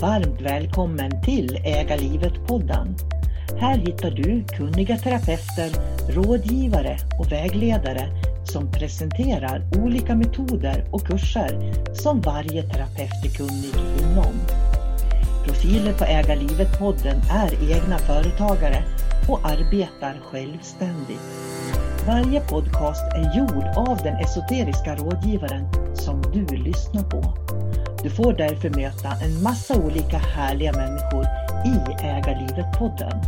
Varmt välkommen till Äga livet-podden. Här hittar du kunniga terapeuter, rådgivare och vägledare som presenterar olika metoder och kurser som varje terapeut är kunnig inom. Profiler på Äga livet-podden är egna företagare och arbetar självständigt. Varje podcast är gjord av den esoteriska rådgivaren som du lyssnar på. Du får därför möta en massa olika härliga människor i Ägarlivet podden.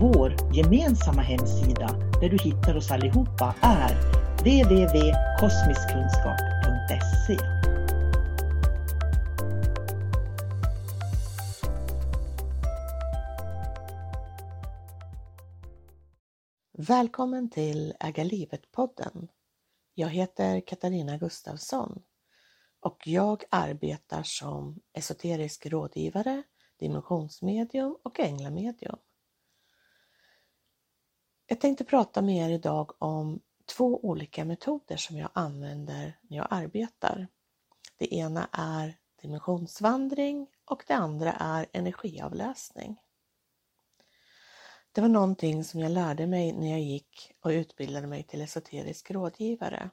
Vår gemensamma hemsida där du hittar oss allihopa är www.kosmiskkunskap.se Välkommen till Äga livet-podden. Jag heter Katarina Gustafsson och jag arbetar som esoterisk rådgivare, dimensionsmedium och änglamedium. Jag tänkte prata med er idag om två olika metoder som jag använder när jag arbetar. Det ena är dimensionsvandring och det andra är energiavläsning. Det var någonting som jag lärde mig när jag gick och utbildade mig till esoterisk rådgivare.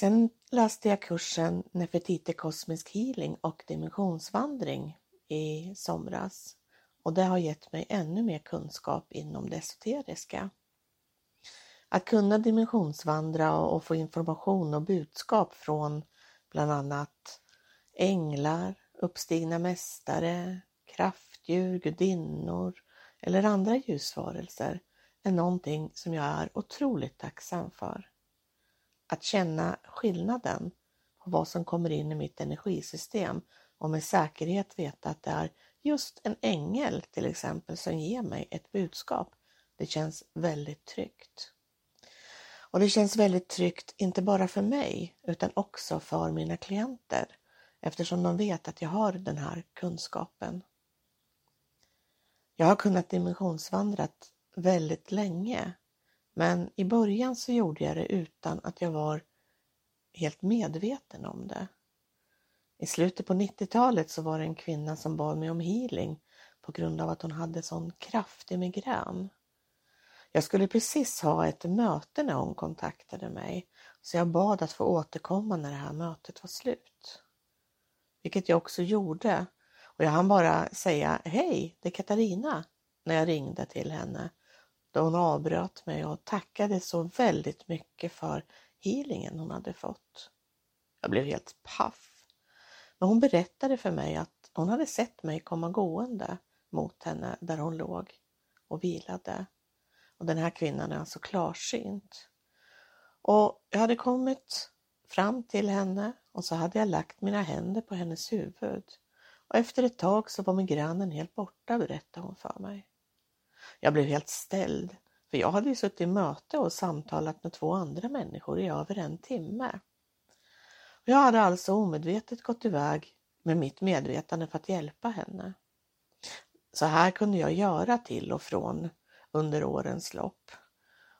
Sen läste jag kursen Nefertiti kosmisk healing och dimensionsvandring i somras och det har gett mig ännu mer kunskap inom det esoteriska. Att kunna dimensionsvandra och få information och budskap från bland annat änglar, uppstigna mästare, kraftdjur, gudinnor eller andra ljusvarelser är någonting som jag är otroligt tacksam för. Att känna skillnaden på vad som kommer in i mitt energisystem och med säkerhet veta att det är just en ängel till exempel som ger mig ett budskap. Det känns väldigt tryggt. Och det känns väldigt tryggt, inte bara för mig, utan också för mina klienter, eftersom de vet att jag har den här kunskapen. Jag har kunnat dimensionsvandrat väldigt länge, men i början så gjorde jag det utan att jag var helt medveten om det. I slutet på 90-talet så var det en kvinna som bad mig om healing på grund av att hon hade sån kraftig migrän. Jag skulle precis ha ett möte när hon kontaktade mig så jag bad att få återkomma när det här mötet var slut. Vilket jag också gjorde och jag hann bara säga hej, det är Katarina när jag ringde till henne då hon avbröt mig och tackade så väldigt mycket för healingen hon hade fått. Jag blev helt paff. Men hon berättade för mig att hon hade sett mig komma gående mot henne där hon låg och vilade. Och den här kvinnan är alltså klarsynt. Och jag hade kommit fram till henne och så hade jag lagt mina händer på hennes huvud. Och efter ett tag så var migränen helt borta, berättade hon för mig. Jag blev helt ställd, för jag hade ju suttit i möte och samtalat med två andra människor i över en timme. Jag hade alltså omedvetet gått iväg med mitt medvetande för att hjälpa henne. Så här kunde jag göra till och från under årens lopp.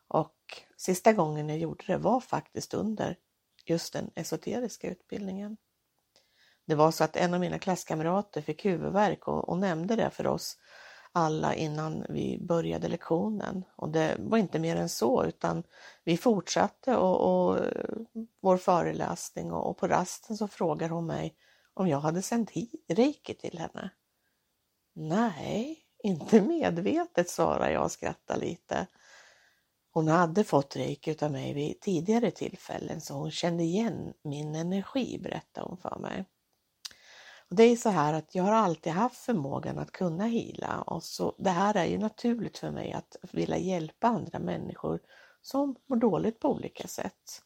Och sista gången jag gjorde det var faktiskt under just den esoteriska utbildningen. Det var så att en av mina klasskamrater fick huvudvärk och, och nämnde det för oss alla innan vi började lektionen. Och det var inte mer än så utan vi fortsatte och, och vår föreläsning och, och, på rasten så frågar hon mig om jag hade sänt reiki till henne. Nej, inte medvetet svarar jag och skrattar lite. Hon hade fått reiki av mig vid tidigare tillfällen så hon kände igen min energi berättar hon för mig. Och det är så här att jag har alltid haft förmågan att kunna hila och så det här är ju naturligt för mig att vilja hjälpa andra människor som mår dåligt på olika sätt.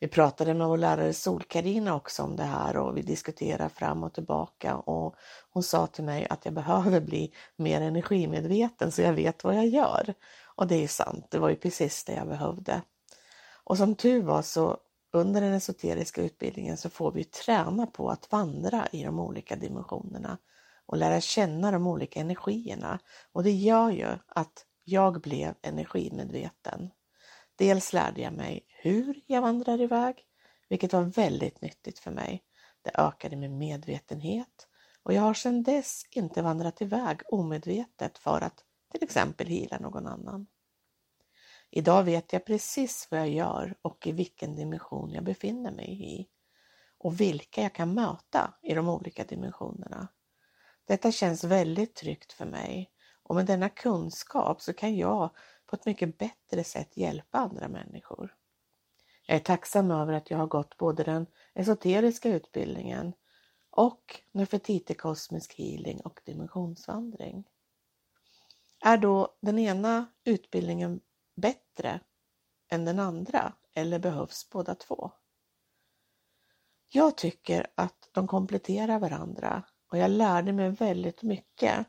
Vi pratade med vår lärare Sol-Karina också om det här och vi diskuterade fram och tillbaka och hon sa till mig att jag behöver bli mer energimedveten så jag vet vad jag gör. Och det är sant, det var ju precis det jag behövde. Och som tur var så under den esoteriska utbildningen så får vi träna på att vandra i de olika dimensionerna och lära känna de olika energierna. Och det gör ju att jag blev energimedveten. Dels lärde jag mig hur jag vandrar iväg, vilket var väldigt nyttigt för mig. Det ökade min medvetenhet och jag har sedan dess inte vandrat iväg omedvetet för att till exempel hila någon annan. Idag vet jag precis vad jag gör och i vilken dimension jag befinner mig i och vilka jag kan möta i de olika dimensionerna. Detta känns väldigt tryggt för mig och med denna kunskap så kan jag på ett mycket bättre sätt hjälpa andra människor. Jag är tacksam över att jag har gått både den esoteriska utbildningen och Nefertiti kosmisk healing och dimensionsvandring. Är då den ena utbildningen bättre än den andra eller behövs båda två? Jag tycker att de kompletterar varandra och jag lärde mig väldigt mycket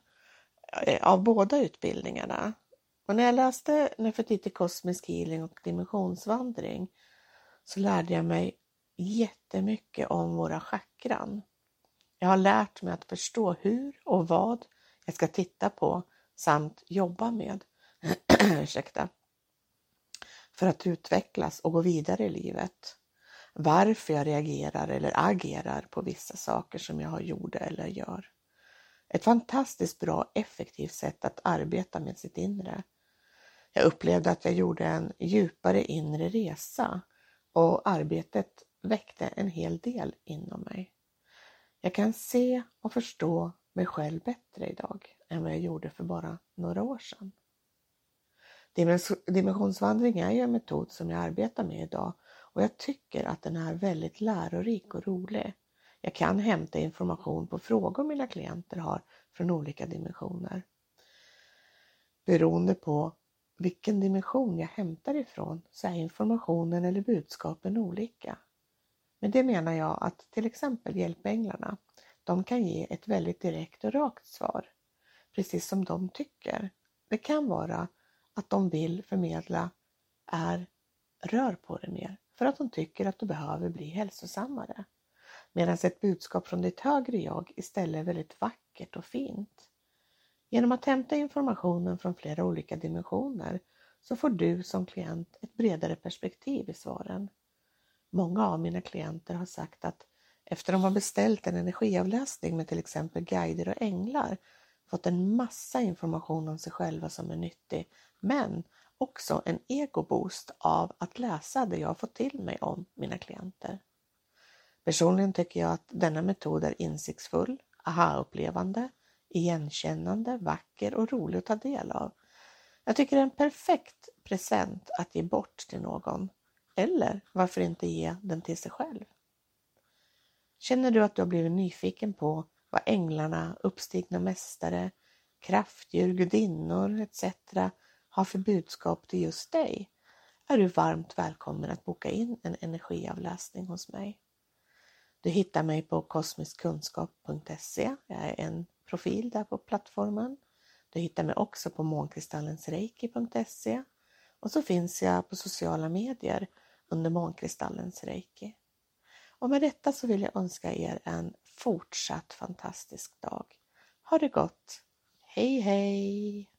eh, av båda utbildningarna. Och när jag läste Nefertiti kosmisk healing och dimensionsvandring så lärde jag mig jättemycket om våra chakran. Jag har lärt mig att förstå hur och vad jag ska titta på samt jobba med. Ursäkta för att utvecklas och gå vidare i livet. Varför jag reagerar eller agerar på vissa saker som jag har gjort eller gör. Ett fantastiskt bra effektivt sätt att arbeta med sitt inre. Jag upplevde att jag gjorde en djupare inre resa och arbetet väckte en hel del inom mig. Jag kan se och förstå mig själv bättre idag än vad jag gjorde för bara några år sedan. Dimensionsvandring är ju en metod som jag arbetar med idag och jag tycker att den är väldigt lärorik och rolig. Jag kan hämta information på frågor mina klienter har från olika dimensioner. Beroende på vilken dimension jag hämtar ifrån så är informationen eller budskapen olika. Med det menar jag att till exempel hjälpänglarna, de kan ge ett väldigt direkt och rakt svar, precis som de tycker. Det kan vara att de vill förmedla är rör på dig mer för att de tycker att du behöver bli hälsosammare. Medan ett budskap från ditt högre jag istället är väldigt vackert och fint. Genom att hämta informationen från flera olika dimensioner så får du som klient ett bredare perspektiv i svaren. Många av mina klienter har sagt att efter de har beställt en energiavläsning med till exempel guider och änglar fått en massa information om sig själva som är nyttig men också en egoboost av att läsa det jag fått till mig om mina klienter. Personligen tycker jag att denna metod är insiktsfull, aha-upplevande, igenkännande, vacker och rolig att ta del av. Jag tycker det är en perfekt present att ge bort till någon. Eller varför inte ge den till sig själv? Känner du att du har blivit nyfiken på vad änglarna, uppstigna mästare, kraftdjur, gudinnor etc har för budskap till just dig är du varmt välkommen att boka in en energiavläsning hos mig. Du hittar mig på kosmiskkunskap.se. Jag är en profil där på plattformen. Du hittar mig också på månkristallensreiki.se. och så finns jag på sociala medier under månkristallensreiki. Och med detta så vill jag önska er en fortsatt fantastisk dag. Ha det gott! Hej hej!